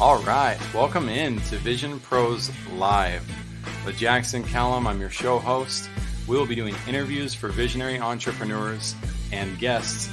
All right, welcome in to Vision Pros Live. With Jackson Callum, I'm your show host. We will be doing interviews for visionary entrepreneurs and guests,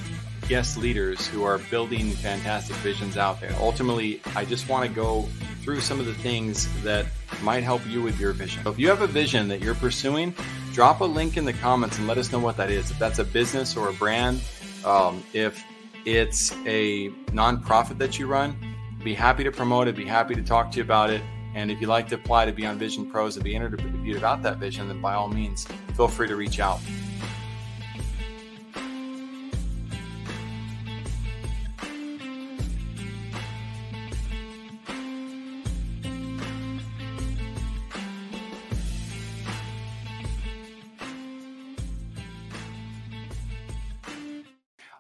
guest leaders who are building fantastic visions out there. Ultimately, I just want to go through some of the things that might help you with your vision. So if you have a vision that you're pursuing, drop a link in the comments and let us know what that is. If that's a business or a brand, um, if it's a nonprofit that you run, be happy to promote it, be happy to talk to you about it. And if you'd like to apply to be on Vision Pros and be interviewed about that vision, then by all means, feel free to reach out.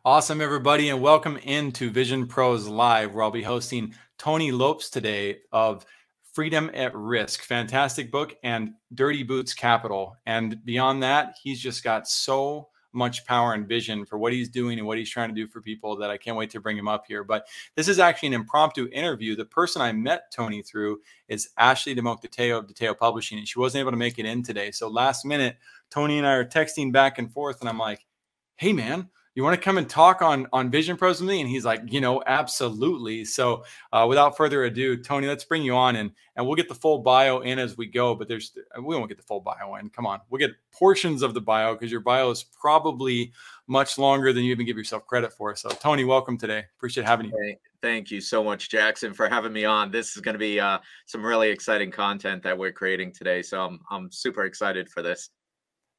Awesome, everybody, and welcome into Vision Pros Live, where I'll be hosting Tony Lopes today of Freedom at Risk. Fantastic book and Dirty Boots Capital. And beyond that, he's just got so much power and vision for what he's doing and what he's trying to do for people that I can't wait to bring him up here. But this is actually an impromptu interview. The person I met Tony through is Ashley DeMocateo of DeTeo Publishing, and she wasn't able to make it in today. So last minute, Tony and I are texting back and forth, and I'm like, hey, man, you want to come and talk on on Vision Pros with me? And he's like, you know, absolutely. So uh, without further ado, Tony, let's bring you on and and we'll get the full bio in as we go. But there's we won't get the full bio in. Come on, we'll get portions of the bio because your bio is probably much longer than you even give yourself credit for. So Tony, welcome today. Appreciate having you. Hey, thank you so much, Jackson, for having me on. This is going to be uh, some really exciting content that we're creating today. So I'm I'm super excited for this.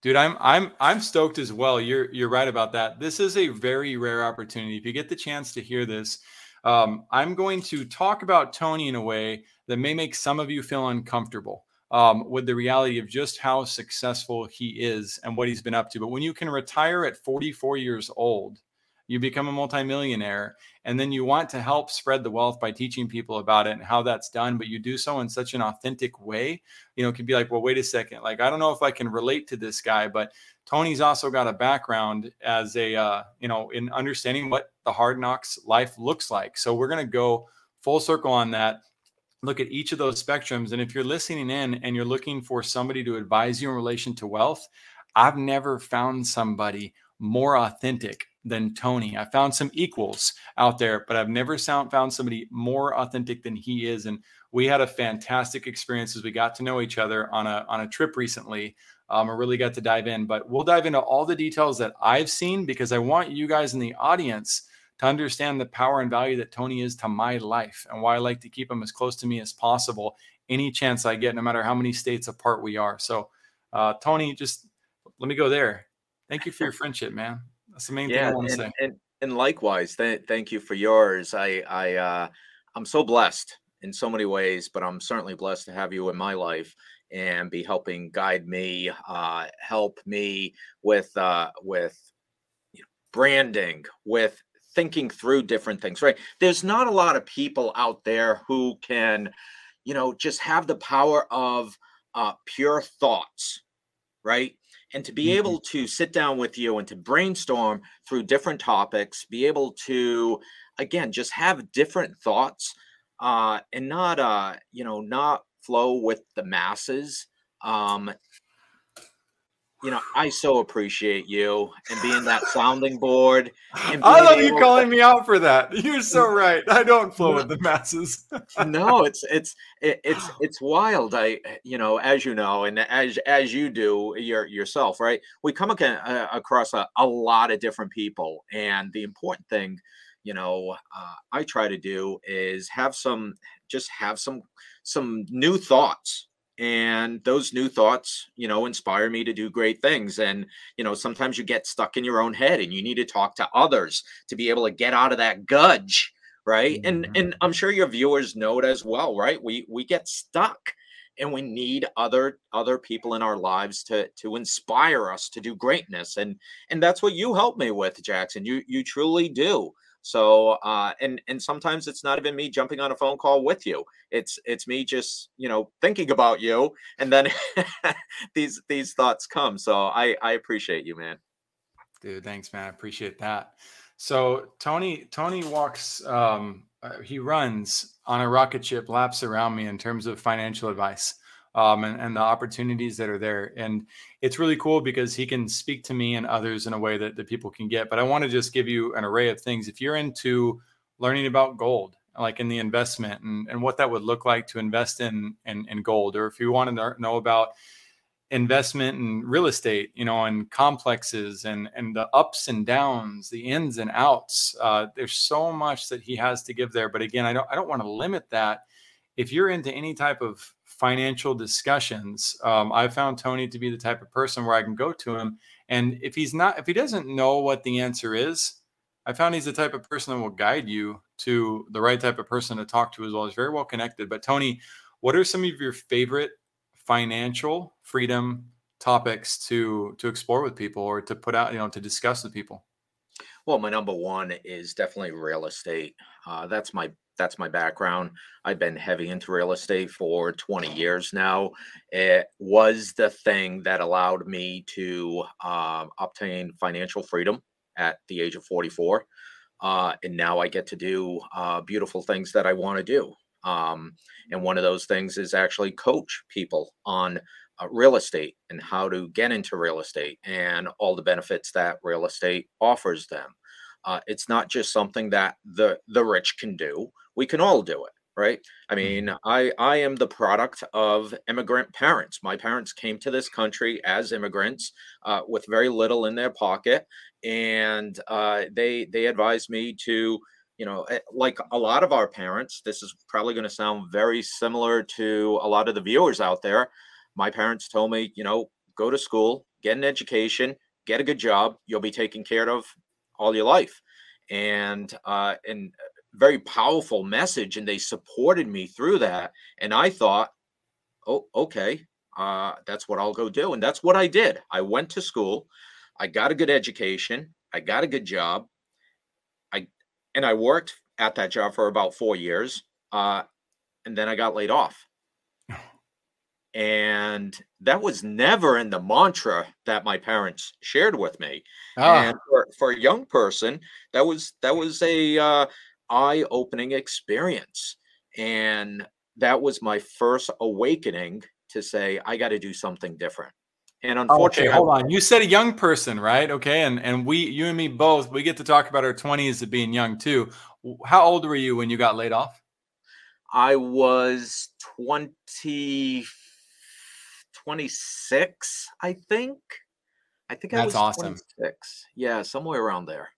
Dude, I'm I'm I'm stoked as well. You're you're right about that. This is a very rare opportunity. If you get the chance to hear this, um, I'm going to talk about Tony in a way that may make some of you feel uncomfortable um, with the reality of just how successful he is and what he's been up to. But when you can retire at 44 years old you become a multimillionaire and then you want to help spread the wealth by teaching people about it and how that's done but you do so in such an authentic way you know it can be like well wait a second like i don't know if i can relate to this guy but tony's also got a background as a uh, you know in understanding what the hard knocks life looks like. So we're going to go full circle on that look at each of those spectrums and if you're listening in and you're looking for somebody to advise you in relation to wealth i've never found somebody more authentic than Tony. I found some equals out there, but I've never found found somebody more authentic than he is. And we had a fantastic experience as we got to know each other on a on a trip recently. Um, I really got to dive in, but we'll dive into all the details that I've seen because I want you guys in the audience to understand the power and value that Tony is to my life and why I like to keep him as close to me as possible any chance I get, no matter how many states apart we are. So, uh, Tony, just let me go there. Thank you for your friendship, man. That's the main yeah, thing I want to say. And, and likewise, th- thank you for yours. I, I, uh, I'm so blessed in so many ways, but I'm certainly blessed to have you in my life and be helping guide me, uh, help me with, uh, with you know, branding, with thinking through different things. Right? There's not a lot of people out there who can, you know, just have the power of uh, pure thoughts. Right? And to be mm-hmm. able to sit down with you and to brainstorm through different topics be able to again just have different thoughts uh and not uh you know not flow with the masses um you know, I so appreciate you and being that sounding board. I love you calling to... me out for that. You're so right. I don't flow with the masses. no, it's it's it's it's wild. I you know, as you know, and as as you do your yourself, right? We come uh, across a, a lot of different people, and the important thing, you know, uh, I try to do is have some just have some some new thoughts and those new thoughts you know inspire me to do great things and you know sometimes you get stuck in your own head and you need to talk to others to be able to get out of that gudge right? Mm-hmm. and and i'm sure your viewers know it as well right? We we get stuck and we need other other people in our lives to to inspire us to do greatness and and that's what you help me with jackson. You you truly do so uh, and and sometimes it's not even me jumping on a phone call with you. It's it's me just you know thinking about you, and then these these thoughts come. So I I appreciate you, man. Dude, thanks, man. I appreciate that. So Tony Tony walks um, uh, he runs on a rocket ship laps around me in terms of financial advice um, and, and, the opportunities that are there. And it's really cool because he can speak to me and others in a way that, that people can get. But I want to just give you an array of things. If you're into learning about gold, like in the investment and, and what that would look like to invest in, in, in gold, or if you want to know about investment in real estate, you know, and complexes and and the ups and downs, the ins and outs. Uh, there's so much that he has to give there. But again, I don't I don't want to limit that. If you're into any type of financial discussions, um, I found Tony to be the type of person where I can go to him, and if he's not, if he doesn't know what the answer is, I found he's the type of person that will guide you to the right type of person to talk to as well. He's very well connected. But Tony, what are some of your favorite financial freedom topics to to explore with people or to put out you know to discuss with people well my number one is definitely real estate uh, that's my that's my background i've been heavy into real estate for 20 years now it was the thing that allowed me to um, obtain financial freedom at the age of 44 uh, and now i get to do uh, beautiful things that i want to do um, and one of those things is actually coach people on uh, real estate and how to get into real estate and all the benefits that real estate offers them. Uh, it's not just something that the the rich can do. We can all do it, right? I mean, mm-hmm. I I am the product of immigrant parents. My parents came to this country as immigrants uh, with very little in their pocket, and uh, they they advised me to you know, eh, like a lot of our parents, this is probably going to sound very similar to a lot of the viewers out there. My parents told me, you know, go to school, get an education, get a good job, you'll be taken care of all your life. And uh, and very powerful message, and they supported me through that. And I thought, oh, okay, uh, that's what I'll go do, and that's what I did. I went to school, I got a good education, I got a good job, I and I worked at that job for about four years, uh, and then I got laid off. And that was never in the mantra that my parents shared with me. Ah. And for, for a young person, that was that was a uh, eye-opening experience, and that was my first awakening to say I got to do something different. And oh, unfortunately, okay, hold on. You said a young person, right? Okay, and and we, you and me both, we get to talk about our twenties of being young too. How old were you when you got laid off? I was 20, 26, I think. I think That's I was awesome. 26. Yeah, somewhere around there.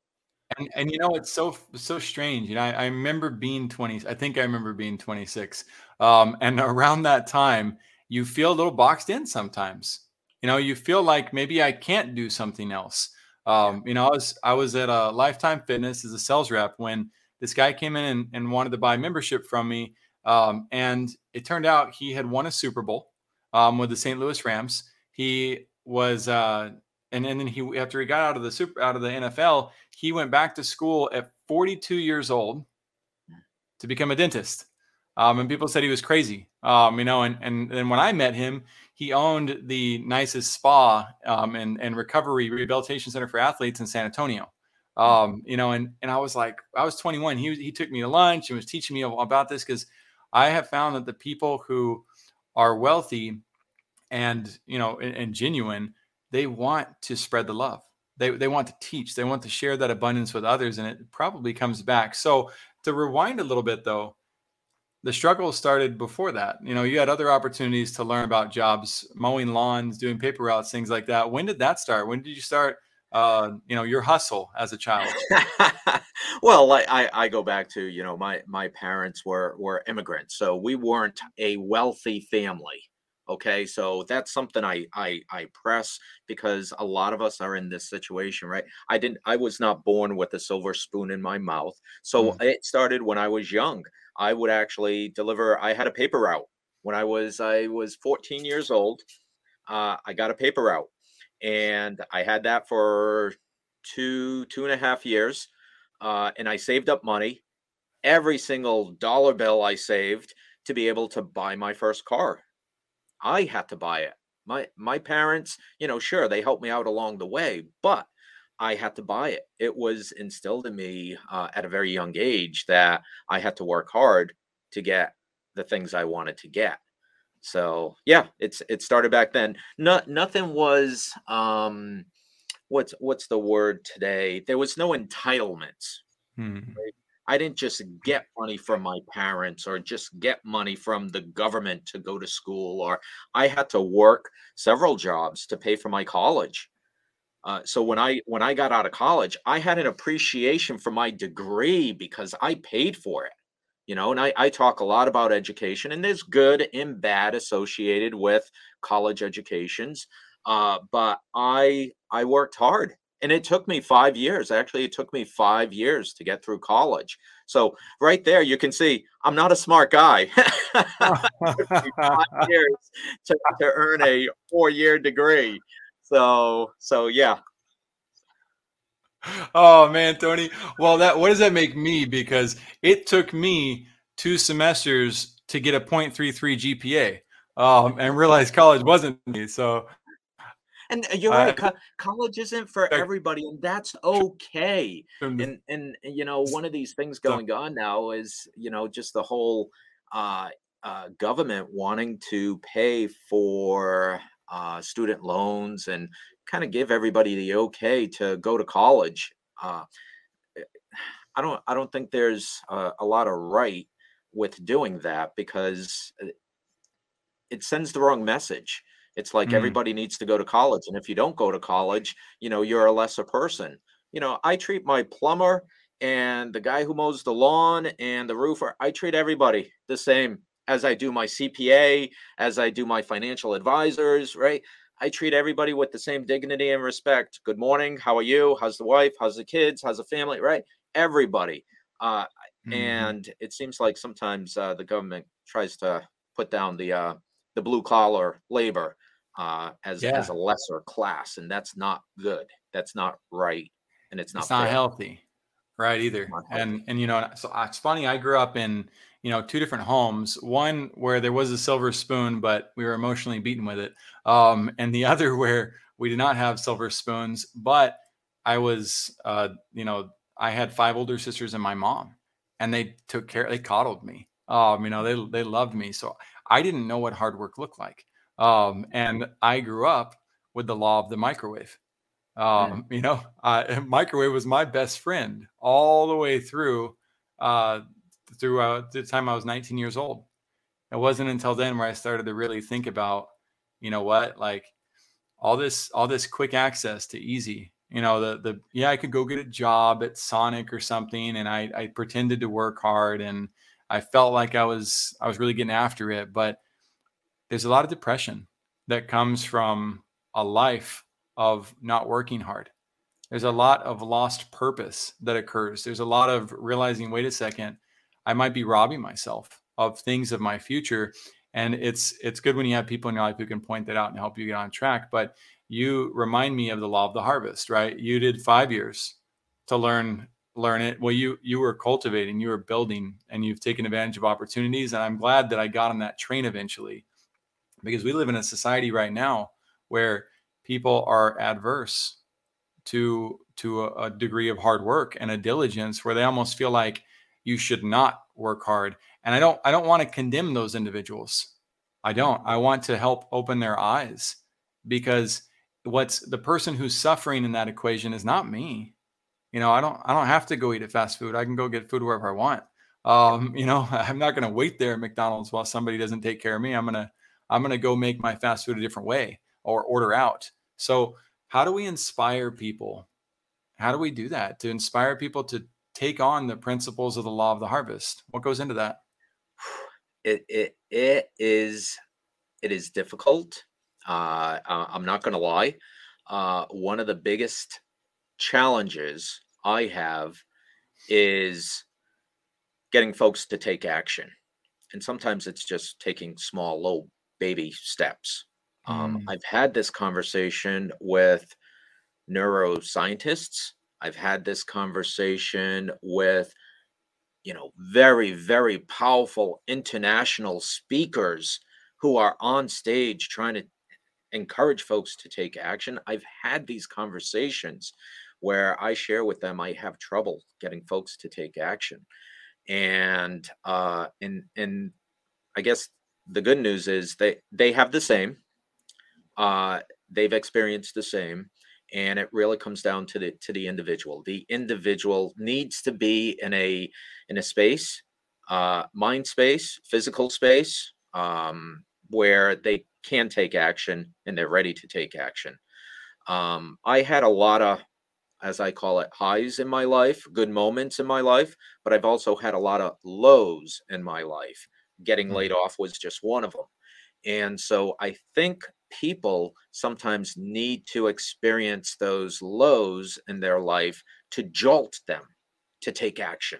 And and you know it's so so strange. You know, I, I remember being 20. I think I remember being 26. Um, and around that time, you feel a little boxed in sometimes you know you feel like maybe i can't do something else um, you know i was i was at a lifetime fitness as a sales rep when this guy came in and, and wanted to buy membership from me um, and it turned out he had won a super bowl um, with the st louis rams he was uh, and, and then he after he got out of the super out of the nfl he went back to school at 42 years old to become a dentist um, and people said he was crazy um, you know and and then when i met him he owned the nicest spa um, and, and recovery rehabilitation center for athletes in San Antonio. Um, you know, and and I was like, I was 21. He he took me to lunch and was teaching me about this because I have found that the people who are wealthy and you know and, and genuine, they want to spread the love. They they want to teach. They want to share that abundance with others, and it probably comes back. So to rewind a little bit though, the struggle started before that. You know, you had other opportunities to learn about jobs, mowing lawns, doing paper routes, things like that. When did that start? When did you start? Uh, you know, your hustle as a child. well, I, I go back to you know my my parents were were immigrants, so we weren't a wealthy family. Okay, so that's something I I I press because a lot of us are in this situation, right? I didn't I was not born with a silver spoon in my mouth, so mm. it started when I was young. I would actually deliver. I had a paper route when I was I was 14 years old. Uh, I got a paper route, and I had that for two two and a half years, uh, and I saved up money. Every single dollar bill I saved to be able to buy my first car. I had to buy it. My my parents, you know, sure they helped me out along the way, but I had to buy it. It was instilled in me uh, at a very young age that I had to work hard to get the things I wanted to get. So yeah, it's it started back then. No, nothing was um, what's what's the word today? There was no entitlements. Hmm. Right? I didn't just get money from my parents or just get money from the government to go to school, or I had to work several jobs to pay for my college. Uh, so when I when I got out of college, I had an appreciation for my degree because I paid for it. You know, and I, I talk a lot about education, and there's good and bad associated with college educations. Uh, but I I worked hard, and it took me five years. Actually, it took me five years to get through college. So right there, you can see I'm not a smart guy. five years to, to earn a four year degree. So so yeah. Oh man, Tony. Well, that what does that make me? Because it took me two semesters to get a 0.33 GPA, um, and realize college wasn't me. So and uh, you're right. Co- college isn't for everybody, and that's okay. And and you know, one of these things going on now is you know just the whole uh, uh, government wanting to pay for uh, student loans and kind of give everybody the okay to go to college. Uh, eh, I don't I don't think there's a, a lot of right with doing that because eh, it sends the wrong message. It's like mm. everybody needs to go to college, and if you don't go to college, you know you're a lesser person. You know, I treat my plumber and the guy who mows the lawn and the roofer. I treat everybody the same as I do my CPA, as I do my financial advisors, right? I treat everybody with the same dignity and respect. Good morning. How are you? How's the wife? How's the kids? How's the family? Right? Everybody. Uh, mm-hmm. And it seems like sometimes uh, the government tries to put down the uh, the blue collar labor uh, as yeah. as a lesser class, and that's not good. That's not right, and it's not. It's not fair. healthy, right? Either. And and you know, so uh, it's funny. I grew up in you know two different homes one where there was a silver spoon but we were emotionally beaten with it um, and the other where we did not have silver spoons but i was uh, you know i had five older sisters and my mom and they took care they coddled me um, you know they, they loved me so i didn't know what hard work looked like um, and i grew up with the law of the microwave um, you know uh, microwave was my best friend all the way through uh, throughout the time I was 19 years old. It wasn't until then where I started to really think about, you know what, like all this, all this quick access to easy. You know, the the yeah, I could go get a job at Sonic or something, and I I pretended to work hard, and I felt like I was I was really getting after it. But there's a lot of depression that comes from a life of not working hard. There's a lot of lost purpose that occurs. There's a lot of realizing, wait a second, I might be robbing myself of things of my future. And it's it's good when you have people in your life who can point that out and help you get on track. But you remind me of the law of the harvest, right? You did five years to learn learn it. Well, you you were cultivating, you were building, and you've taken advantage of opportunities. And I'm glad that I got on that train eventually, because we live in a society right now where people are adverse to to a, a degree of hard work and a diligence where they almost feel like you should not work hard. And I don't I don't want to condemn those individuals. I don't. I want to help open their eyes because what's the person who's suffering in that equation is not me. You know, I don't I don't have to go eat at fast food. I can go get food wherever I want. Um, you know, I'm not going to wait there at McDonald's while somebody doesn't take care of me. I'm going to I'm going to go make my fast food a different way or order out. So, how do we inspire people? How do we do that to inspire people to take on the principles of the law of the harvest? What goes into that? It it it is it is difficult. Uh, I'm not going to lie. Uh, one of the biggest challenges I have is getting folks to take action, and sometimes it's just taking small, low baby steps. Um, mm. I've had this conversation with neuroscientists I've had this conversation with, you know, very, very powerful international speakers who are on stage trying to encourage folks to take action. I've had these conversations where I share with them I have trouble getting folks to take action. And uh and and I guess the good news is they they have the same. Uh they've experienced the same and it really comes down to the to the individual. The individual needs to be in a in a space, uh mind space, physical space, um where they can take action and they're ready to take action. Um, I had a lot of, as I call it, highs in my life, good moments in my life, but I've also had a lot of lows in my life. Getting mm. laid off was just one of them. And so I think people sometimes need to experience those lows in their life to jolt them to take action.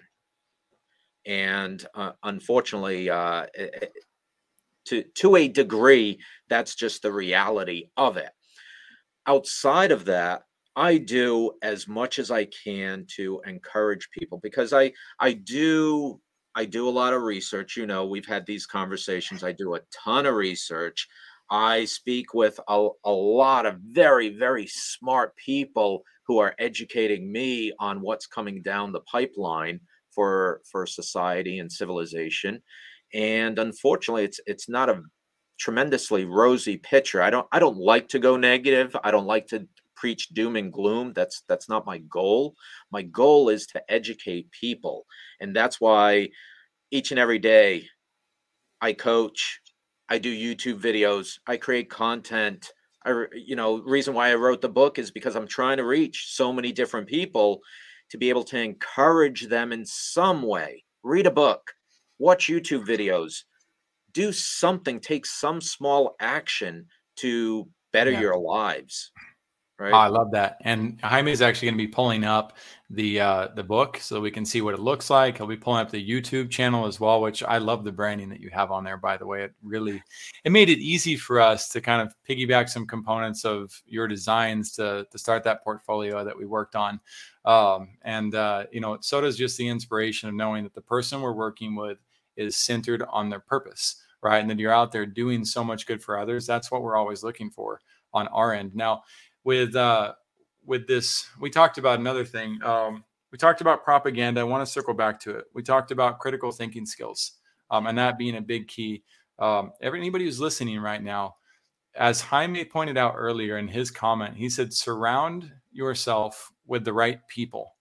And uh, unfortunately, uh, to to a degree that's just the reality of it outside of that i do as much as i can to encourage people because i i do i do a lot of research you know we've had these conversations i do a ton of research. I speak with a, a lot of very very smart people who are educating me on what's coming down the pipeline for for society and civilization and unfortunately it's it's not a tremendously rosy picture. I don't i don't like to go negative i don't like to preach doom and gloom that's that's not my goal my goal is to educate people and that's why each and every day i coach i do youtube videos i create content I, you know reason why i wrote the book is because i'm trying to reach so many different people to be able to encourage them in some way read a book watch YouTube videos, do something, take some small action to better yeah. your lives. Right. Oh, I love that. And Jaime is actually going to be pulling up the uh, the book so we can see what it looks like. He'll be pulling up the YouTube channel as well, which I love the branding that you have on there. By the way, it really it made it easy for us to kind of piggyback some components of your designs to to start that portfolio that we worked on. Um, and uh, you know, so does just the inspiration of knowing that the person we're working with is centered on their purpose, right? And then you're out there doing so much good for others. That's what we're always looking for on our end. Now, with uh, with this, we talked about another thing. Um, we talked about propaganda. I want to circle back to it. We talked about critical thinking skills, um, and that being a big key. Um, anybody who's listening right now, as Jaime pointed out earlier in his comment, he said, surround yourself with the right people.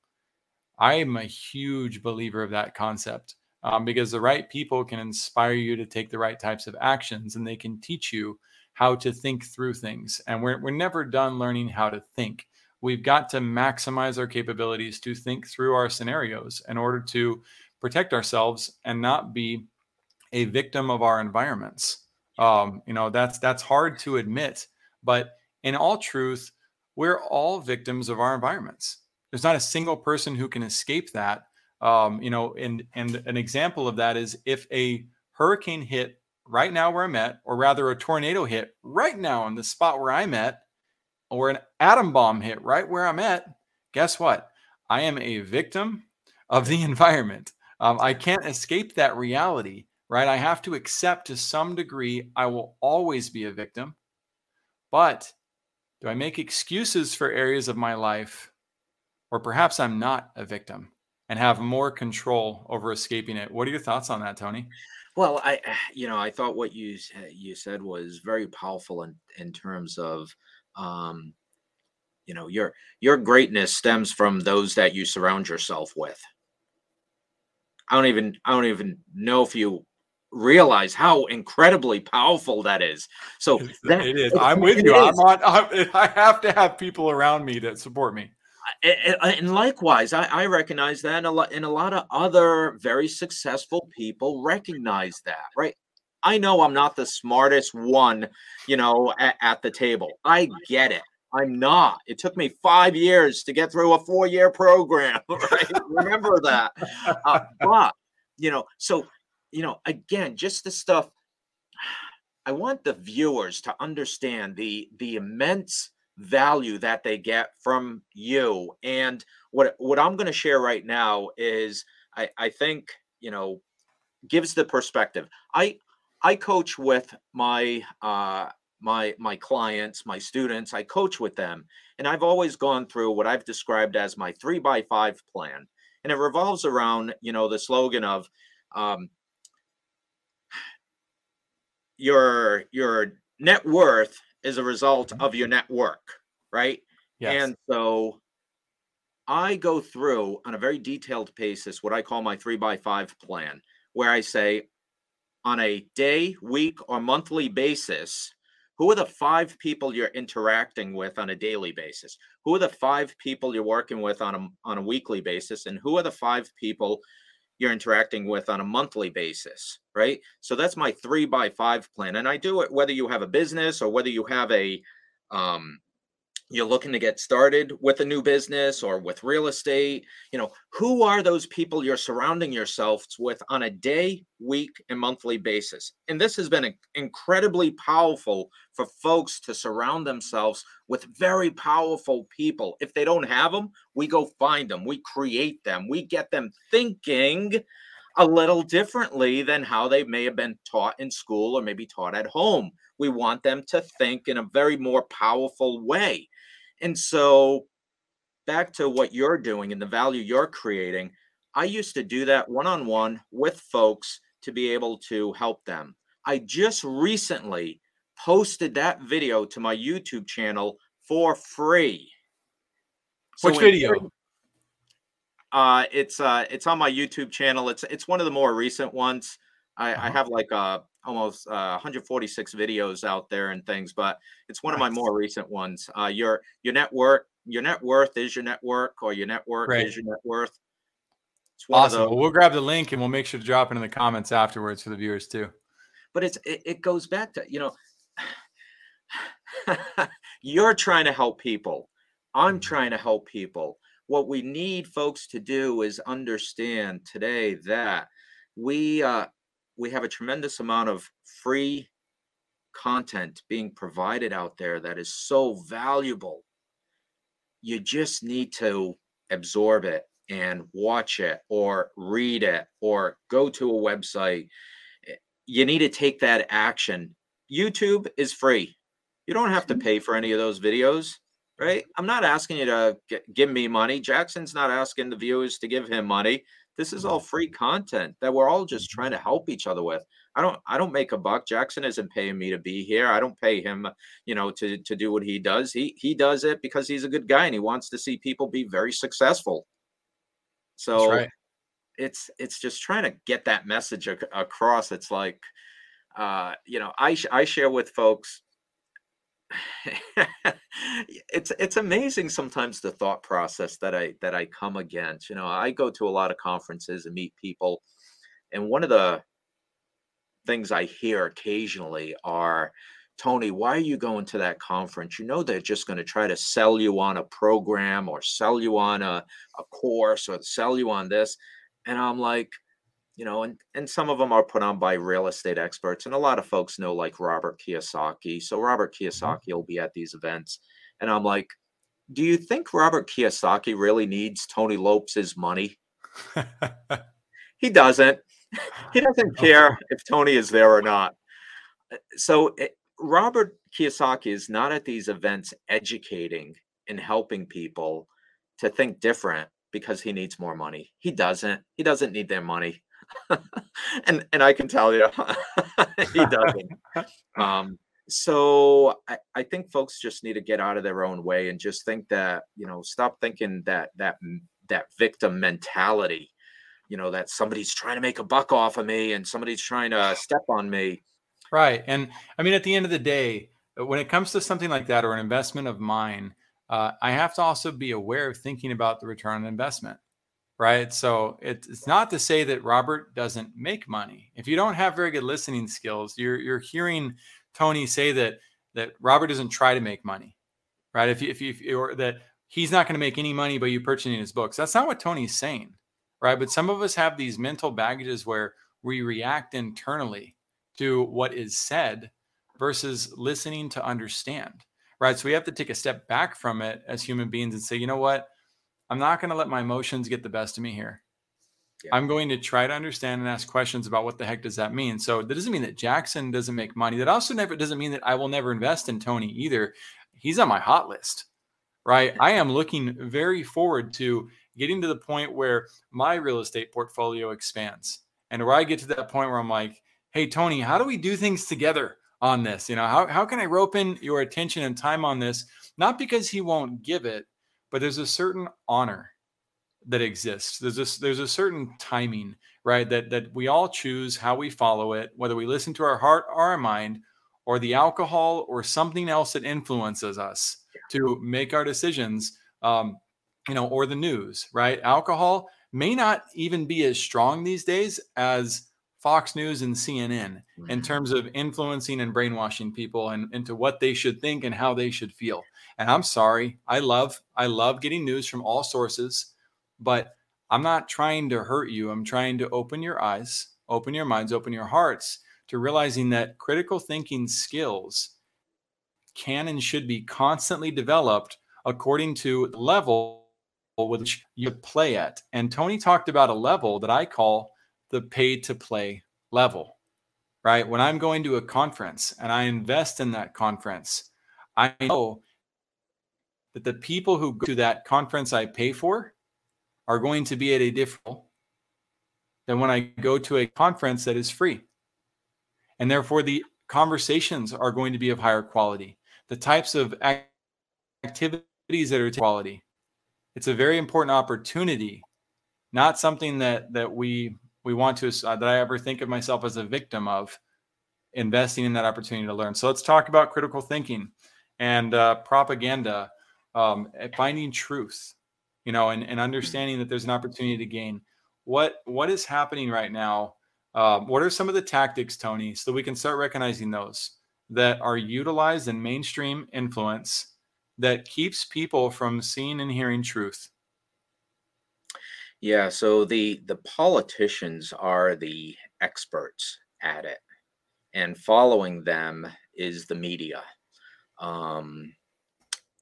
I am a huge believer of that concept um, because the right people can inspire you to take the right types of actions and they can teach you how to think through things. And we're, we're never done learning how to think. We've got to maximize our capabilities to think through our scenarios in order to protect ourselves and not be a victim of our environments. Um, you know, that's that's hard to admit, but in all truth, we're all victims of our environments. There's not a single person who can escape that um, you know, and and an example of that is if a hurricane hit right now where I'm at, or rather a tornado hit right now in the spot where I'm at, or an atom bomb hit right where I'm at, guess what? I am a victim of the environment. Um, I can't escape that reality, right? I have to accept to some degree I will always be a victim. But do I make excuses for areas of my life, or perhaps I'm not a victim? and have more control over escaping it. What are your thoughts on that, Tony? Well, I, you know, I thought what you you said was very powerful in in terms of, um, you know, your your greatness stems from those that you surround yourself with. I don't even I don't even know if you realize how incredibly powerful that is. So that, it is. I'm with you. I'm on. I'm, I have to have people around me that support me and likewise, I, I recognize that, and a, lot, and a lot of other very successful people recognize that, right? I know I'm not the smartest one, you know, at, at the table. I get it. I'm not. It took me five years to get through a four year program. Right? Remember that. Uh, but, you know, so, you know, again, just the stuff. I want the viewers to understand the the immense value that they get from you. And what what I'm going to share right now is I, I think you know gives the perspective. I I coach with my uh, my my clients, my students, I coach with them, and I've always gone through what I've described as my three by five plan, and it revolves around you know the slogan of um, your your net worth is a result mm-hmm. of your network, right? Yes. And so I go through on a very detailed basis what I call my three by five plan, where I say on a day, week, or monthly basis, who are the five people you're interacting with on a daily basis? Who are the five people you're working with on a, on a weekly basis? And who are the five people you're interacting with on a monthly basis? Right. So that's my three by five plan. And I do it whether you have a business or whether you have a, um, you're looking to get started with a new business or with real estate you know who are those people you're surrounding yourselves with on a day week and monthly basis? And this has been incredibly powerful for folks to surround themselves with very powerful people. If they don't have them we go find them we create them we get them thinking a little differently than how they may have been taught in school or maybe taught at home. We want them to think in a very more powerful way and so, back to what you're doing and the value you're creating, I used to do that one on one with folks to be able to help them. I just recently posted that video to my YouTube channel for free. Which so video? Uh, it's uh, it's on my YouTube channel. It's it's one of the more recent ones. I, uh-huh. I have like uh, almost uh, 146 videos out there and things, but it's one nice. of my more recent ones. Uh, your your network, your net worth is your network, or your network right. is your net worth. awesome. Well, we'll grab the link and we'll make sure to drop it in the comments afterwards for the viewers too. But it's it, it goes back to you know, you're trying to help people. I'm mm-hmm. trying to help people. What we need folks to do is understand today that we uh, we have a tremendous amount of free content being provided out there that is so valuable. You just need to absorb it and watch it or read it or go to a website. Eh, you need to take that action. YouTube is free. You don't have to mm-hmm. pay for any of those videos, right? I'm not asking you to give me money. Jackson's not asking the viewers to give him money. This is all free content that we're all just trying to help each other with. I don't I don't make a buck. Jackson isn't paying me to be here. I don't pay him, you know, to to do what he does. He he does it because he's a good guy and he wants to see people be very successful. So right. it's it's just trying to get that message ac- across. It's like uh, you know, I I share with folks it's it's amazing sometimes the thought process that I that I come against. You know, I go to a lot of conferences and meet people, and one of the things I hear occasionally are, Tony, why are you going to that conference? You know they're just going to try to sell you on a program or sell you on a, a course or sell you on this. And I'm like, you know, and and some of them are put on by real estate experts, and a lot of folks know like Robert Kiyosaki. So Robert mm-hmm. Kiyosaki will be at these events, and I'm like, do you think Robert Kiyosaki really needs Tony Lopes's money? he doesn't. he doesn't care if Tony is there or not. Uh, so it, eh, Robert Kiyosaki is not at these events educating and helping people to think different because he needs more money. He doesn't. He doesn't need their money. And and I can tell you, he doesn't. Um, so I, I think folks just need to get out of their own way and just think that you know stop thinking that that that victim mentality you know that somebody's trying to make a buck off of me and somebody's trying to step on me right and i mean at the end of the day when it comes to something like that or an investment of mine uh, i have to also be aware of thinking about the return on investment right? So it's not to say that Robert doesn't make money. If you don't have very good listening skills, you're you're hearing Tony say that that Robert doesn't try to make money, right? If you, if you, or that he's not going to make any money by you purchasing his books. That's not what Tony's saying, right? But some of us have these mental baggages where we react internally to what is said versus listening to understand, right? So we have to take a step back from it as human beings and say, you know what? I'm not going to let my emotions get the best of me here. Yeah. I'm going to try to understand and ask questions about what the heck does that mean. So that doesn't mean that Jackson doesn't make money. That also never doesn't mean that I will never invest in Tony either. He's on my hot list, right? I am looking very forward to getting to the point where my real estate portfolio expands and where I get to that point where I'm like, hey, Tony, how do we do things together on this? You know, how, how can I rope in your attention and time on this? Not because he won't give it, but there's a certain honor that exists. There's this there's a certain timing, right? That that we all choose how we follow it, whether we listen to our heart or our mind, or the alcohol or something else that influences us to make our decisions. Um, you know, or the news, right? Alcohol may not even be as strong these days as Fox News and CNN mm-hmm. in terms of influencing and brainwashing people and into what they should think and how they should feel. And I'm sorry, I love I love getting news from all sources but I'm not trying to hurt you. I'm trying to open your eyes, open your minds, open your hearts to realizing that critical thinking skills can and should be constantly developed according to the level which you play at. And Tony talked about a level that I call the pay to play level, right? When I'm going to a conference and I invest in that conference, I know that the people who go to that conference I pay for are going to be at a different than when I go to a conference that is free. And therefore, the conversations are going to be of higher quality. The types of activities that are quality. It's a very important opportunity, not something that that we we want to uh, that I ever think of myself as a victim of investing in that opportunity to learn. So let's talk about critical thinking and uh, propaganda, um, finding truth you know, and, and understanding that there's an opportunity to gain. What what is happening right now? Uh, what are some of the tactics, Tony, so we can start recognizing those that are utilized in mainstream influence that keeps people from seeing and hearing truth? Yeah, so the the politicians are the experts at it, and following them is the media. Um,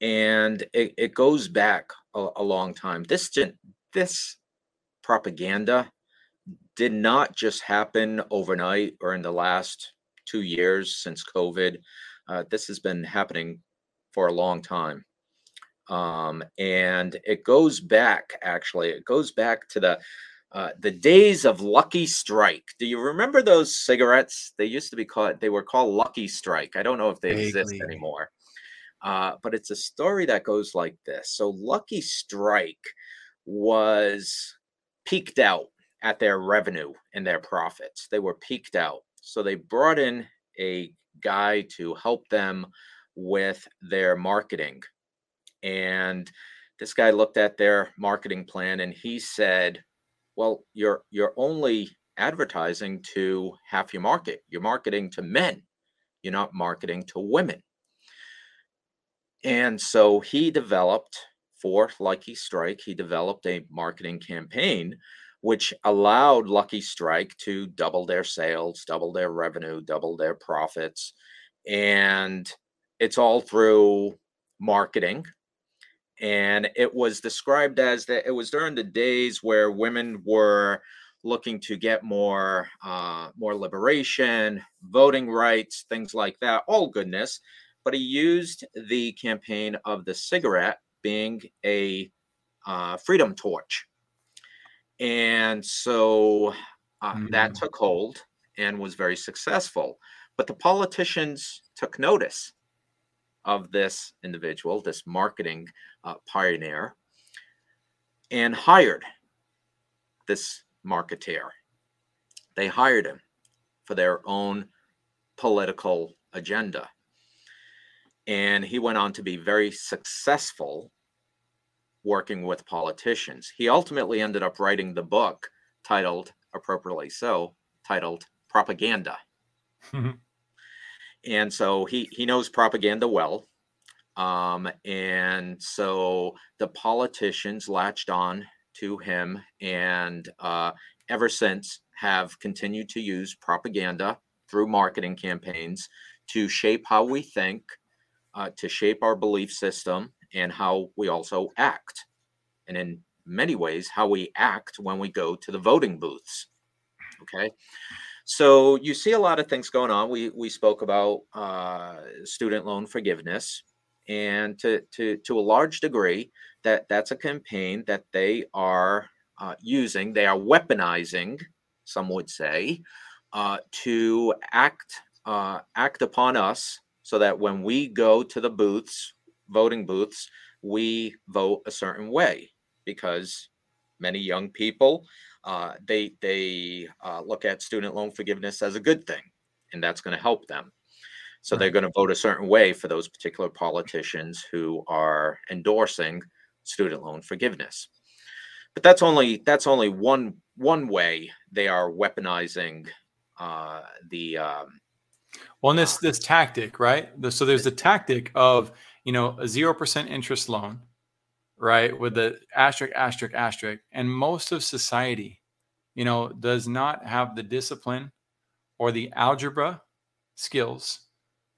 and it, it goes back a, a long time. This this propaganda did not just happen overnight or in the last two years since COVID. Uh, this has been happening for a long time. Um, and it goes back, actually, it goes back to the uh, the days of Lucky Strike. Do you remember those cigarettes? They used to be called. They were called Lucky Strike. I don't know if they Vaguely. exist anymore. Uh, but it's a story that goes like this. So Lucky Strike was peaked out at their revenue and their profits. They were peaked out. So they brought in a guy to help them with their marketing. And this guy looked at their marketing plan and he said, "Well, you're you're only advertising to half your market. You're marketing to men. You're not marketing to women." And so he developed for Lucky Strike, he developed a marketing campaign which allowed Lucky Strike to double their sales, double their revenue, double their profits. And it's all through marketing. And it was described as that it was during the days where women were looking to get more uh, more liberation, voting rights, things like that, all goodness but he used the campaign of the cigarette being a uh, freedom torch. And so uh, mm-hmm. that took hold and was very successful. But the politicians took notice of this individual, this marketing uh, pioneer, and hired this marketeer. They hired him for their own political agenda and he went on to be very successful working with politicians. He ultimately ended up writing the book titled, appropriately so, titled Propaganda. and so he, he knows propaganda well. Um, and so the politicians latched on to him and uh, ever since have continued to use propaganda through marketing campaigns to shape how we think, uh, to shape our belief system and how we also act. And in many ways how we act when we go to the voting booths. Okay. So you see a lot of things going on. We we spoke about uh, student loan forgiveness, and to to to a large degree, that that's a campaign that they are uh, using. They are weaponizing, some would say, uh, to act uh, act upon us, so that when we go to the booths, voting booths, we vote a certain way because many young people uh, they they uh, look at student loan forgiveness as a good thing, and that's going to help them. So they're going to vote a certain way for those particular politicians who are endorsing student loan forgiveness. But that's only that's only one one way they are weaponizing uh, the. Um, well, this uh, this tactic, right? So there's the tactic of you know a zero percent interest loan right with the asterisk asterisk asterisk. And most of society you know does not have the discipline or the algebra skills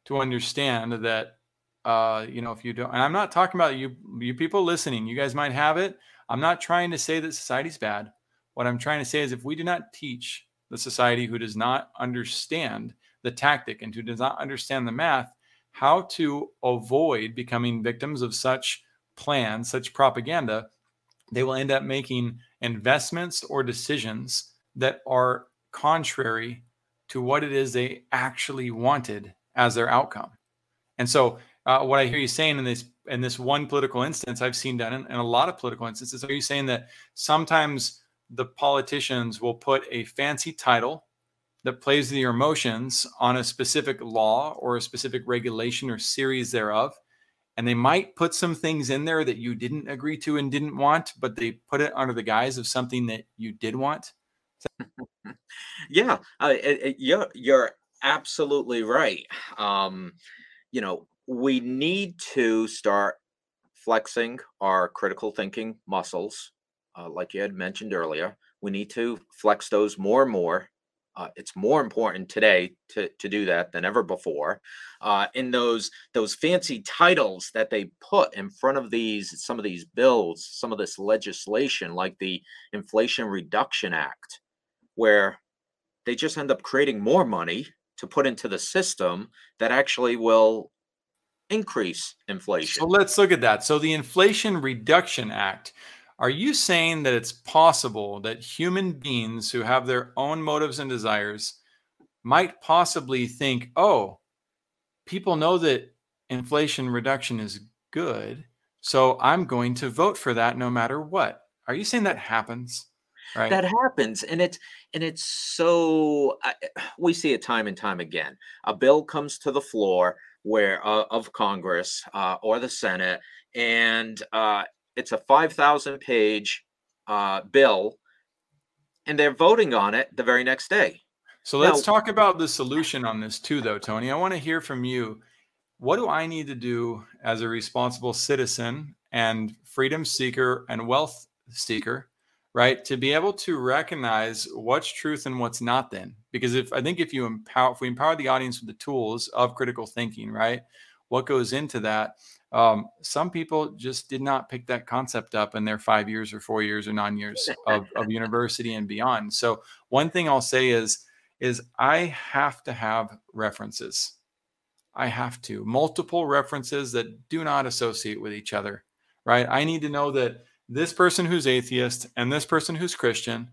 to understand that uh you know if you don't and i'm not talking about you you people listening you guys might have it. I'm not trying to say that society's bad. What i'm trying to say is if we do not teach the society who does not understand the tactic and who does not understand the math how to avoid becoming victims of such plans, such propaganda, they will end up making investments or decisions that are contrary to what it is they actually wanted as their outcome. And so, uh, what I hear you saying in this in this one political instance, I've seen done in, in a lot of political instances. Are you saying that sometimes the politicians will put a fancy title that plays your emotions on a specific law or a specific regulation or series thereof, and they might put some things in there that you didn't agree to and didn't want, but they put it under the guise of something that you did want. yeah, uh, you're you're absolutely right. Um, you know, we need to start flexing our critical thinking muscles, uh, like you had mentioned earlier. We need to flex those more and more uh, it's more important today to, to do that than ever before. Uh, in those those fancy titles that they put in front of these some of these bills, some of this legislation, like the Inflation Reduction Act, where they just end up creating more money to put into the system that actually will increase inflation. So let's look at that. So the Inflation Reduction Act are you saying that it's possible that human beings who have their own motives and desires might possibly think, oh, people know that inflation reduction is good, so I'm going to vote for that no matter what? Are you saying that happens? Right. That happens, and it's and it's so uh, we see it time and time again. A bill comes to the floor where uh, of Congress uh, or the Senate, and uh, it's a 5,000 page uh, bill, and they're voting on it the very next day. So let's talk about the solution on this too, though, Tony. I want to hear from you. What do I need to do as a responsible citizen and freedom seeker and wealth seeker, right, to be able to recognize what's truth and what's not? Then, because if I think if you empower, if we empower the audience with the tools of critical thinking, right, what goes into that? Um, some people just did not pick that concept up in their five years or four years or nine years of, of university and beyond. So one thing I'll say is, is I have to have references. I have to multiple references that do not associate with each other, right? I need to know that this person who's atheist and this person who's Christian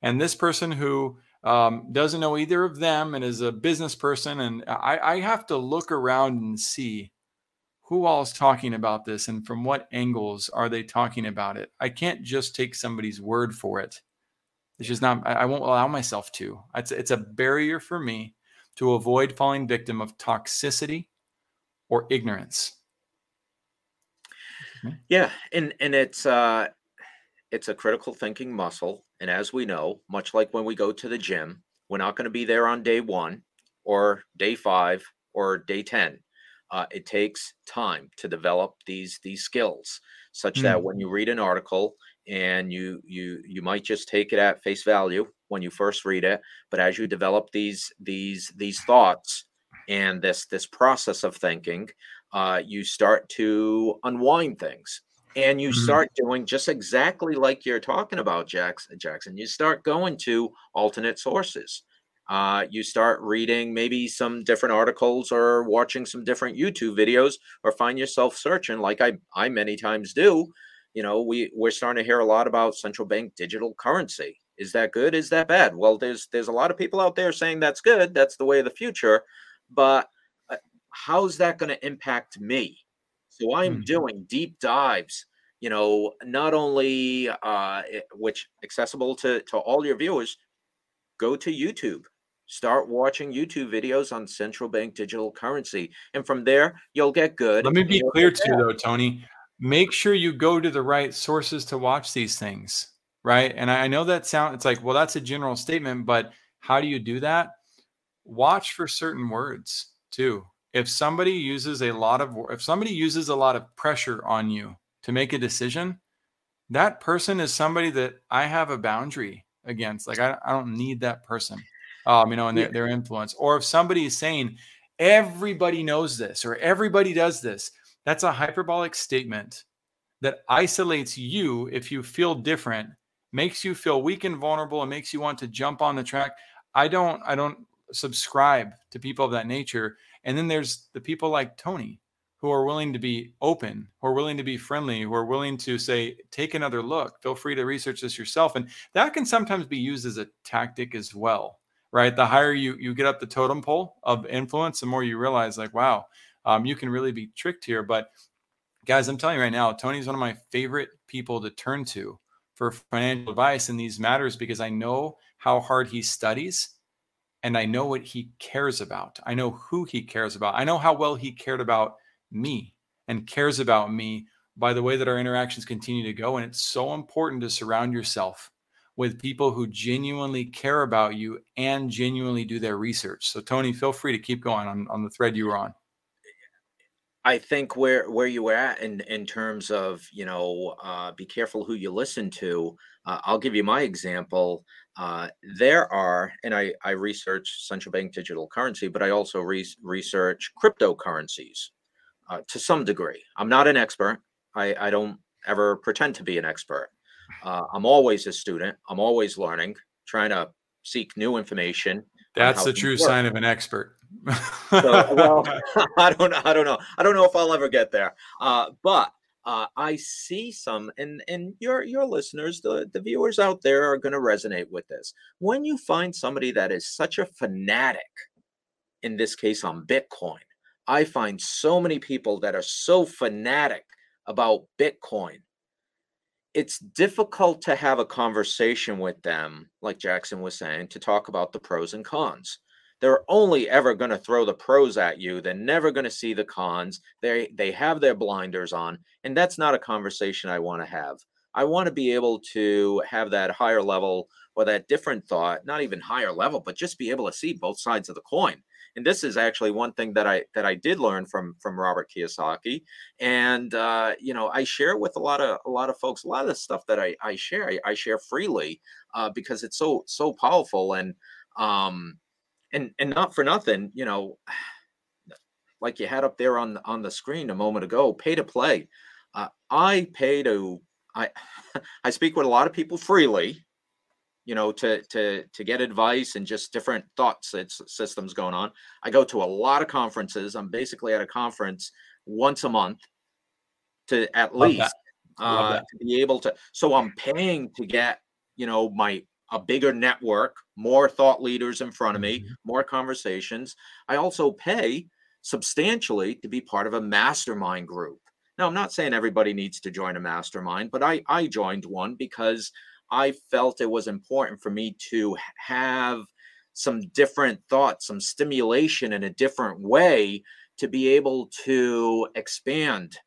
and this person who um, doesn't know either of them and is a business person. And I, I have to look around and see who all is talking about this and from what angles are they talking about it. I can't just take somebody's word for it. It's just not, I won't allow myself to. It's, it's a barrier for me to avoid falling victim of toxicity or ignorance. Yeah. And, and it's, uh, it's a critical thinking muscle. And as we know, much like when we go to the gym, we're not going to be there on day one or day five or day 10 uh, it takes time to develop these these skills such mm. that when you read an article and you you you might just take it at face value when you first read it but as you develop these these these thoughts and this this process of thinking uh, you start to unwind things and you mm-hmm. start doing just exactly like you're talking about jackson jackson you start going to alternate sources. Uh, you start reading maybe some different articles or watching some different youtube videos or find yourself searching like i i many times do. You know we we're starting to hear a lot about central bank digital currency. Is that good? Is that bad? Well there's there's a lot of people out there saying that's good that's the way of the future but uh, how's that going to impact me so I'm mm. doing deep dives, you know, not only uh, eh, which accessible to to all your viewers. Go to YouTube. Start watching YouTube videos on central bank digital currency, and from there you'll get good. Let me be clear too, though, Tony. Make sure you go to the right sources to watch these things, right? And I know that sound. It's like, well, that's a general statement, but how do you do that? Watch for certain words too if somebody uses a lot of if somebody uses a lot of pressure on you to make a decision that person is somebody that i have a boundary against like i, I don't need that person um you know and their, their influence. Or if somebody is saying everybody knows this or everybody does this that's a hyperbolic statement that isolates you if you feel different makes you feel weak and vulnerable and makes you want to jump on the track. I don't i don't subscribe to people of that nature and then there's the people like Tony who are willing to be open, who are willing to be friendly, who are willing to say, take another look. Feel free to research this yourself. And that can sometimes be used as a tactic as well, right? The higher you you get up the totem pole of influence, the more you realize, like, wow, um, you can really be tricked here. But guys, I'm telling you right now, Tony's one of my favorite people to turn to for financial advice in these matters because I know how hard he studies and I know what he cares about. I know who he cares about. I know how well he cared about me and cares about me by the way that our interactions continue to go. And it's so important to surround yourself with people who genuinely care about you and genuinely do their research. So, Tony, feel free to keep going on, on the thread you were on. I think where where you were at in in terms of you know uh, be careful who you listen to. Uh, I'll give you my example. Uh, there are, and I, I research central bank digital currency, but I also re- research cryptocurrencies uh, to some degree. I'm not an expert. I, I don't ever pretend to be an expert. Uh, I'm always a student. I'm always learning, trying to seek new information. That's the true work. sign of an expert. so, well, I don't know. I don't know. I don't know if I'll ever get there. Uh, but uh, I see some, and and your your listeners, the the viewers out there, are going to resonate with this. When you find somebody that is such a fanatic, in this case on Bitcoin, I find so many people that are so fanatic about Bitcoin. It's difficult to have a conversation with them, like Jackson was saying, to talk about the pros and cons they're only ever going to throw the pros at you they're never going to see the cons they they have their blinders on and that's not a conversation i want to have. I want to be able to have that higher level or that different thought not even higher level but just be able to see both sides of the coin. And this is actually one thing that i that i did learn from from robert kiyosaki. And uh, you know i share with a lot of a lot of folks a lot of the stuff that i i share i, I share freely uh, because it's so so powerful. And um and and not for nothing, you know, like you had up there on on the screen a moment ago, pay to play. Uh, I pay to I I speak with a lot of people freely, you know, to to to get advice and just different thoughts it's systems going on. I go to a lot of conferences. I'm basically at a conference once a month to at Love least uh, to be able to. So I'm paying to get you know my a bigger network, more thought leaders in front of me, mm-hmm. more conversations. I also pay substantially to be part of a mastermind group. Now, I'm not saying everybody needs to join a mastermind, but I, I joined one because I felt it was important for me to have some different thoughts, some stimulation in a different way to be able to expand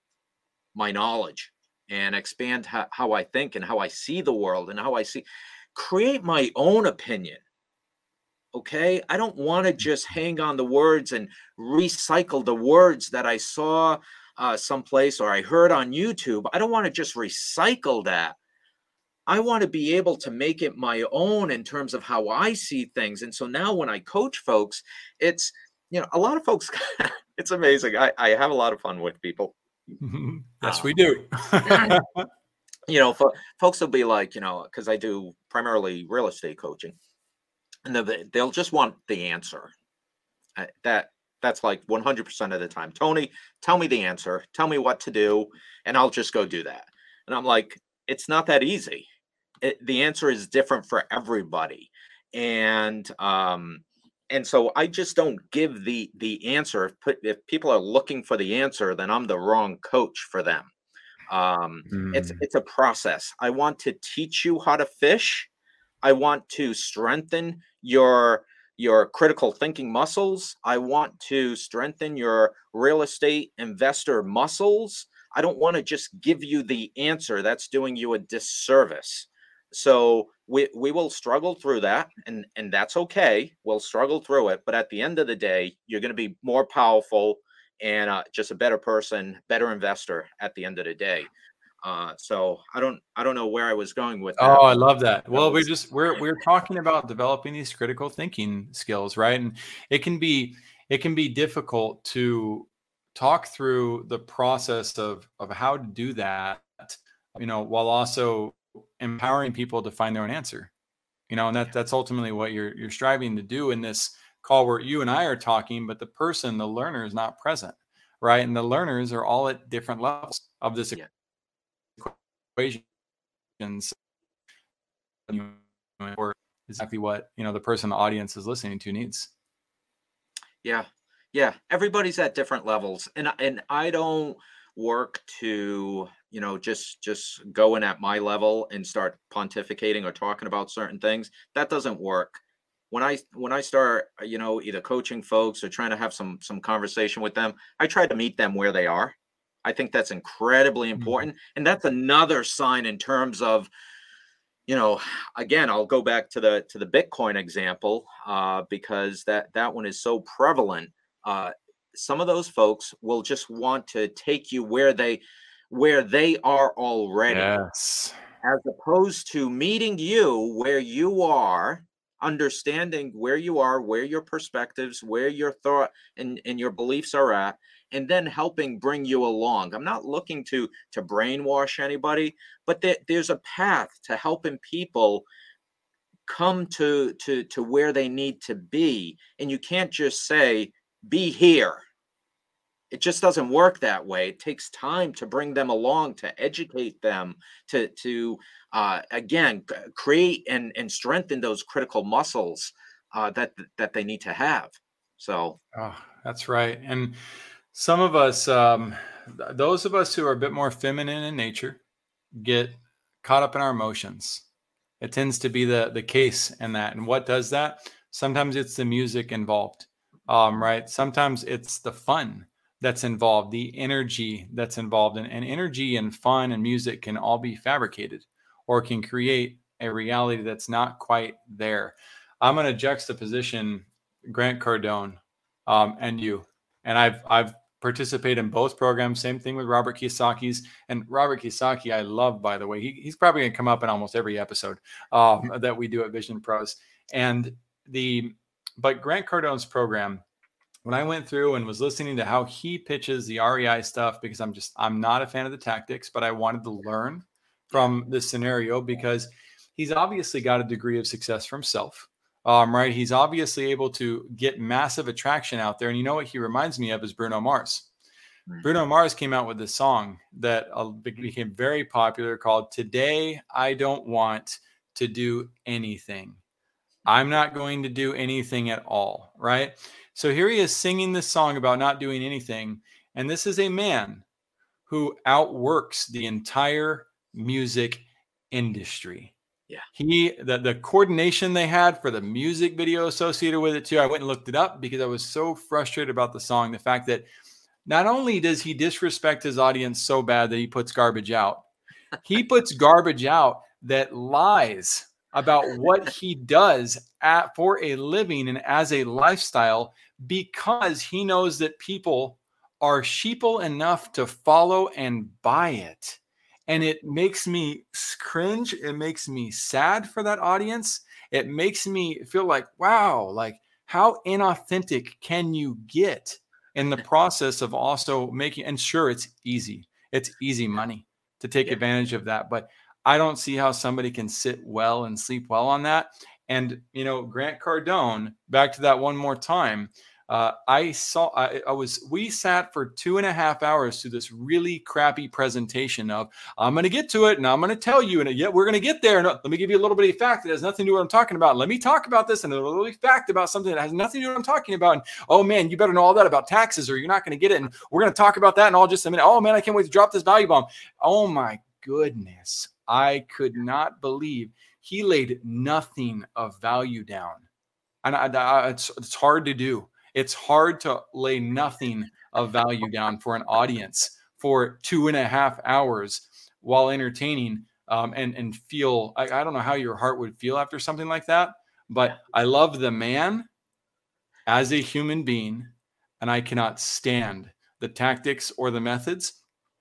my knowledge and expand how, how I think and how I see the world and how I see create my own opinion. Okay. I don't want to mm. just hang on the words and recycle the words that I saw uh, someplace or I heard on YouTube. I don't want to just recycle that. I want to be able to make it my own in terms of how I see things. And so now when I coach folks, it's, you know, a lot of folks, it's amazing. I, I have a lot of fun with people. yes, um, we do. you know, folks will be like, you know, because I do primarily real estate coaching, and they'll just want the answer. That that's like 100% of the time. Tony, tell me the answer. Tell me what to do, and I'll just go do that. And I'm like, it's not that easy. It, the answer is different for everybody, and um, and so I just don't give the the answer. If, if people are looking for the answer, then I'm the wrong coach for them. Um, mm. It's it's a process. I want to teach you how to fish. I want to strengthen your your critical thinking muscles. I want to strengthen your real estate investor muscles. I don't want to just give you the answer. That's doing you a disservice. So we we will struggle through that, and and that's okay. We'll struggle through it, but at the end of the day, you're going to be more powerful and uh, just a better person, better investor at the end of the day. Uh, so I don't I don't know where I was going with. That. Oh, I love that. Well, we're just we're we're talking about developing these critical thinking skills, right? And it can be it can be difficult to talk through the process of of how to do that, you know, while also empowering people to find their own answer. You know, and that that's ultimately what you're you're striving to do in this call where you and I are talking, but the person, the learner, is not present, right? And the learners are all at different levels of this yeah. equation. Or exactly what you know the person the audience is listening to needs. Yeah, yeah. Everybody's at different levels, and and I don't work to you know just just go in at my level and start pontificating or talking about certain things. That doesn't work when I when I start, uh, you know, either coaching folks or trying to have some some conversation with them, I try to meet them where they are. I think that's incredibly mm-hmm. important, and that's another sign in terms of, you know, again, I'll go back to the to the Bitcoin example uh, because that that one is so prevalent. Uh, some of those folks will just want to take you where they where they are already. Yes. As opposed to meeting you where you are understanding where you are, where your perspectives, where your thought and, and your beliefs are at, and then helping bring you along. I'm not looking to to brainwash anybody, but there, there's a path to helping people come to to to where they need to be. And you can't just say, be here it just doesn't work that way. It takes time to bring them along to educate them to to uh, again create and and strengthen those critical muscles uh, that that they need to have. So oh, that's right. And some of us um, those of us who are a bit more feminine in nature get caught up in our emotions. It tends to be the the case in that. And what does that? Sometimes it's the music involved um, right? Sometimes it's the fun that's involved, the energy that's involved, and, and energy and fun and music can all be fabricated or can create a reality that's not quite there. I'm going to juxtaposition Grant Cardone um, and you, and I've I've participated in both programs. Same thing with Robert Kiyosaki's and Robert Kiyosaki. I love, by the way. He, he's probably going to come up in almost every episode um, that we do at Vision Pros. And the but Grant Cardone's program when I went through and was listening to how he pitches the REI stuff, because I'm just, I'm not a fan of the tactics, but I wanted to learn from this scenario because he's obviously got a degree of success for himself. Um, right. He's obviously able to get massive attraction out there. And you know what he reminds me of is Bruno Mars. Right. Bruno Mars came out with this song that uh, became very popular called Today I Don't Want to Do Anything. I'm not going to do anything at all. Right. So here he is singing this song about not doing anything. And this is a man who outworks the entire music industry. Yeah. He the the coordination they had for the music video associated with it too. I went and looked it up because I was so frustrated about the song. The fact that not only does he disrespect his audience so bad that he puts garbage out, he puts garbage out that lies about what he does at, for a living and as a lifestyle because he knows that people are sheeple enough to follow and buy it. And it makes me cringe. It makes me sad for that audience. It makes me feel like, wow, like how inauthentic can you get in the process of also making and sure it's easy it's easy money to take yeah. advantage of that but i don't see how somebody can sit well and sleep well on that and you know grant cardone back to that one more time uh, I saw I, I, was we sat for two and a half hours through this really crappy presentation of I'm going to get to it and I'm going to tell you and yet we're going to get there. And uh, let me give you a little bit of fact that has nothing to do with what I'm talking about. Let me talk about this and a little fact about something that has nothing to do with what I'm talking about. And oh man, you better know all that about taxes or you're not going to get it. And we're going to talk about that in all just a minute. Oh man, I can't wait to drop this value bomb. Oh my goodness, I could not believe he laid nothing of value down. And I, I, it's, it's hard to do. It's hard to lay nothing of value down for an audience for two and a half hours while entertaining um, and and feel I, I don't know how your heart would feel after something like that but i love the man as a human being and i cannot stand the tactics or the methods.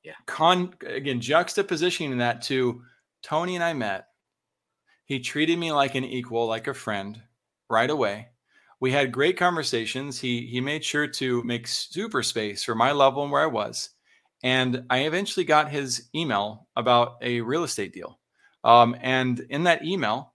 Yeah. Con again juxtapositioning that to tony and i met he treated me like an equal like a friend right away we had great conversations. He he made sure to make super space for my level and where I was, and I eventually got his email about a real estate deal. Um, and in that email,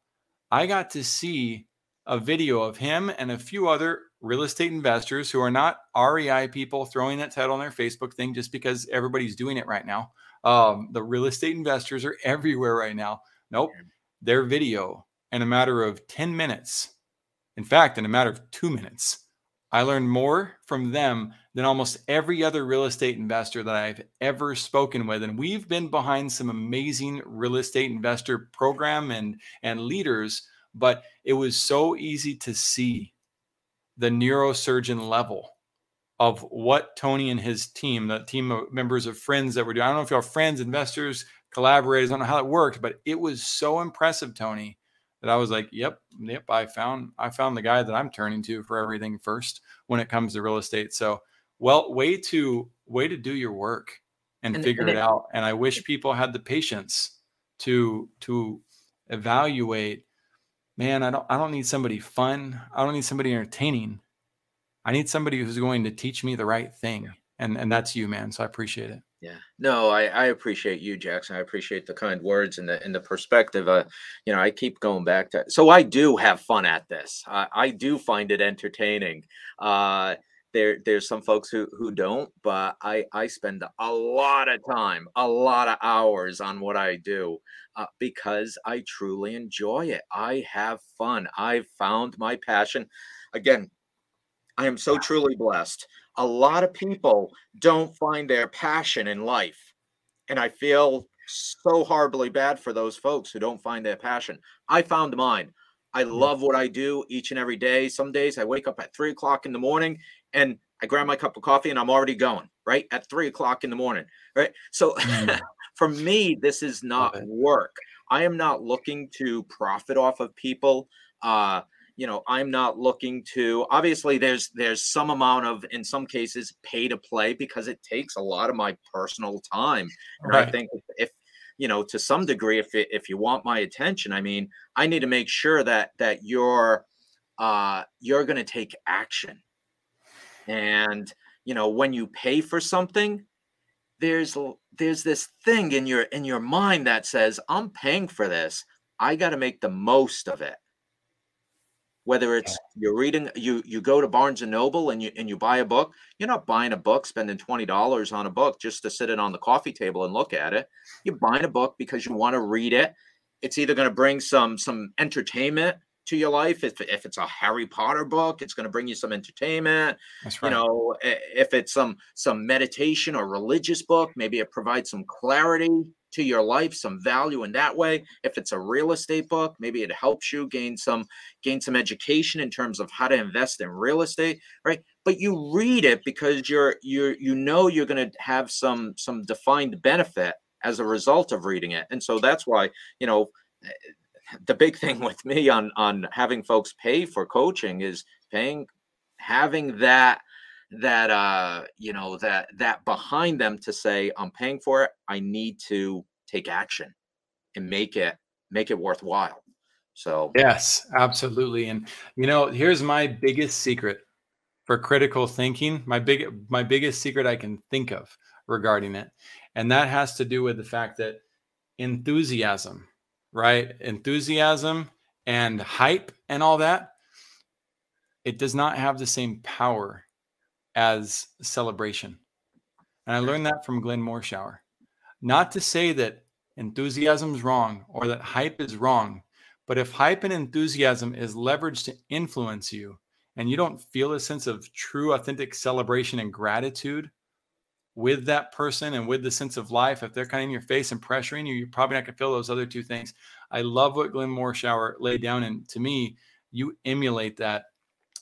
I got to see a video of him and a few other real estate investors who are not REI people throwing that title on their Facebook thing just because everybody's doing it right now. Um, the real estate investors are everywhere right now. Nope, their video in a matter of 10 minutes in fact, in a matter of two minutes, I learned more from them than almost every other real estate investor that I've ever spoken with. And we've been behind some amazing real estate investor program and, and leaders, but it was so easy to see the neurosurgeon level of what Tony and his team, the team of members of friends that were doing. I don't know if y'all friends, investors, collaborators, I don't know how it worked, but it was so impressive, Tony, that I was like, yep, yep, I found I found the guy that I'm turning to for everything first when it comes to real estate. So, well, way to way to do your work and, and figure it, it out. And I wish people had the patience to to evaluate. Man, I don't I don't need somebody fun. I don't need somebody entertaining. I need somebody who's going to teach me the right thing. And and that's you, man. So I appreciate it. Yeah, no, I, I appreciate you, Jackson. I appreciate the kind words and the and the perspective. Uh, you know, I keep going back to. So I do have fun at this. I, I do find it entertaining. Uh, there there's some folks who who don't, but I I spend a lot of time, a lot of hours on what I do uh, because I truly enjoy it. I have fun. I've found my passion. Again, I am so truly blessed a lot of people don't find their passion in life. And I feel so horribly bad for those folks who don't find their passion. I found mine. I love what I do each and every day. Some days I wake up at three o'clock in the morning and I grab my cup of coffee and I'm already going right at three o'clock in the morning. Right. So mm. for me, this is not work. I am not looking to profit off of people. Uh, you know i'm not looking to obviously there's there's some amount of in some cases pay to play because it takes a lot of my personal time. And right. i think if you know to some degree if it, if you want my attention i mean i need to make sure that that you're uh you're going to take action. And you know when you pay for something there's there's this thing in your in your mind that says i'm paying for this. I got to make the most of it whether it's you're reading you you go to barnes and noble and you and you buy a book you're not buying a book spending $20 on a book just to sit it on the coffee table and look at it. You're buying a book because you want to read it. It's either going to bring some some entertainment to your life if, if it's a harry potter book it's going to bring you some entertainment That's right. you know if it's some some meditation or religious book maybe it provides some clarity to your life some value in that way. If it's a real estate book maybe it helps you gain some gain some education in terms of how to invest in real estate right? But you read it because you're you're you know you're going to have some some defined benefit as a result of reading it. And so that's why you know eh, the big thing with me on on having folks pay for coaching is paying having that that uh you know that that behind them to say i'm paying for it i need to take action and make it make it worthwhile so yes absolutely and you know here's my biggest secret for critical thinking. My big my biggest secret I can think of regarding it. And that has to do with the fact that enthusiasm, right? Enthusiasm and hype and all that, it does not have the same power as celebration. And I learned that from Glenn Morshower. Hmm. Not to say that enthusiasm is wrong or that hype is wrong, but if hype and enthusiasm is leveraged to influence you, and you don't feel a sense of true, authentic celebration and gratitude with that person and with the sense of life, if they're kind of in your face and pressuring you, you're probably not going to feel those other two things. I love what Glenn Morshower laid down. And to me, you emulate that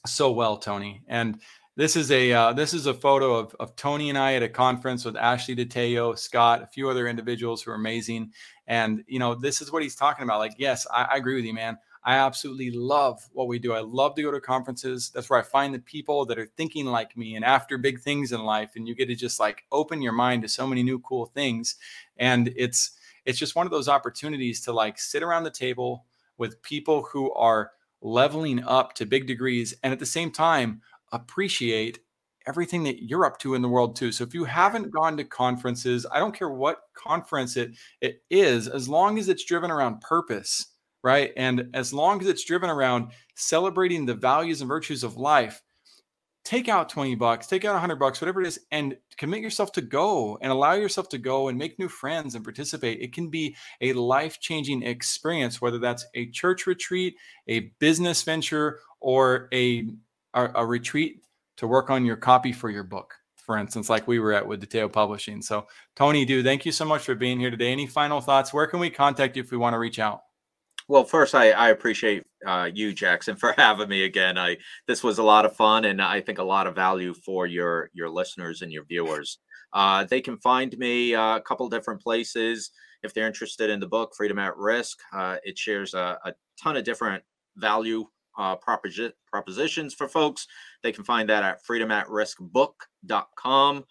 so well, Tony. And this is a uh, this is a photo of, of Tony and I at a conference with Ashley DeTeo, Scott, a few other individuals who are amazing. And you know, this is what he's talking about. Like, yes, I, I agree with you, man. I absolutely love what we do. I love to go to conferences. That's where I find the people that are thinking like me and after big things in life. And you get to just like open your mind to so many new cool things. And it's it's just one of those opportunities to like sit around the table with people who are leveling up to big degrees and at the same time appreciate everything that you're up to in the world too. So if you haven't gone to conferences, I don't care what conference it it is, as long as it's driven around purpose right? And as long as it's driven around celebrating the values and virtues of life, take out 20 bucks, take out 100 bucks, whatever it is, and commit yourself to go and allow yourself to go and make new friends and participate. It can be a life changing experience, whether that's a church retreat, a business venture, or a, a, a retreat to work on your copy for your book for instance, like we were at with DeTeo Publishing. So, Tony, dude, thank you so much for being here today. Any final thoughts? Where can we contact you if we want to reach out? Well, first, I, I appreciate uh, you, Jackson, for having me again. I this was a lot of fun, and I think a lot of value for your your listeners and your viewers. Uh, they can find me uh, a couple different places if they're interested in the book Freedom at Risk. Uh, it shares a, a, ton of different value uh, proposi- propositions for folks. They can find that at freedomatriskbook.com.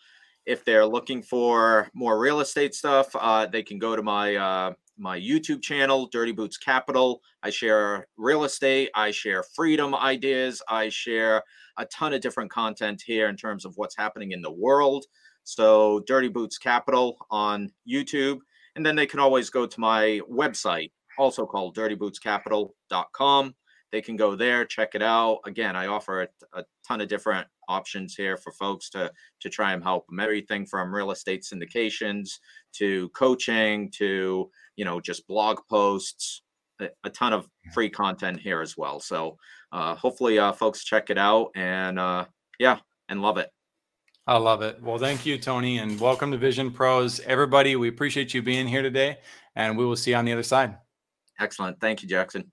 If they're looking for more real estate stuff, uh, they can go to my uh, my YouTube channel, Dirty Boots Capital. I share real estate, I share freedom ideas, I share a ton of different content here in terms of what's happening in the world. So, Dirty Boots Capital on YouTube. And then they can always go to my website, also called dirtybootscapital.com. They can go there, check it out. Again, I offer a, a ton of different options here for folks to to try and help them. Everything from real estate syndications to coaching to you know just blog posts a, a ton of free content here as well. So uh, hopefully uh, folks check it out and uh, yeah and love it. I love it. Well thank you tony and welcome to vision pros. Everybody we appreciate you being here today and we will see you on the other side. Excellent. Thank you jackson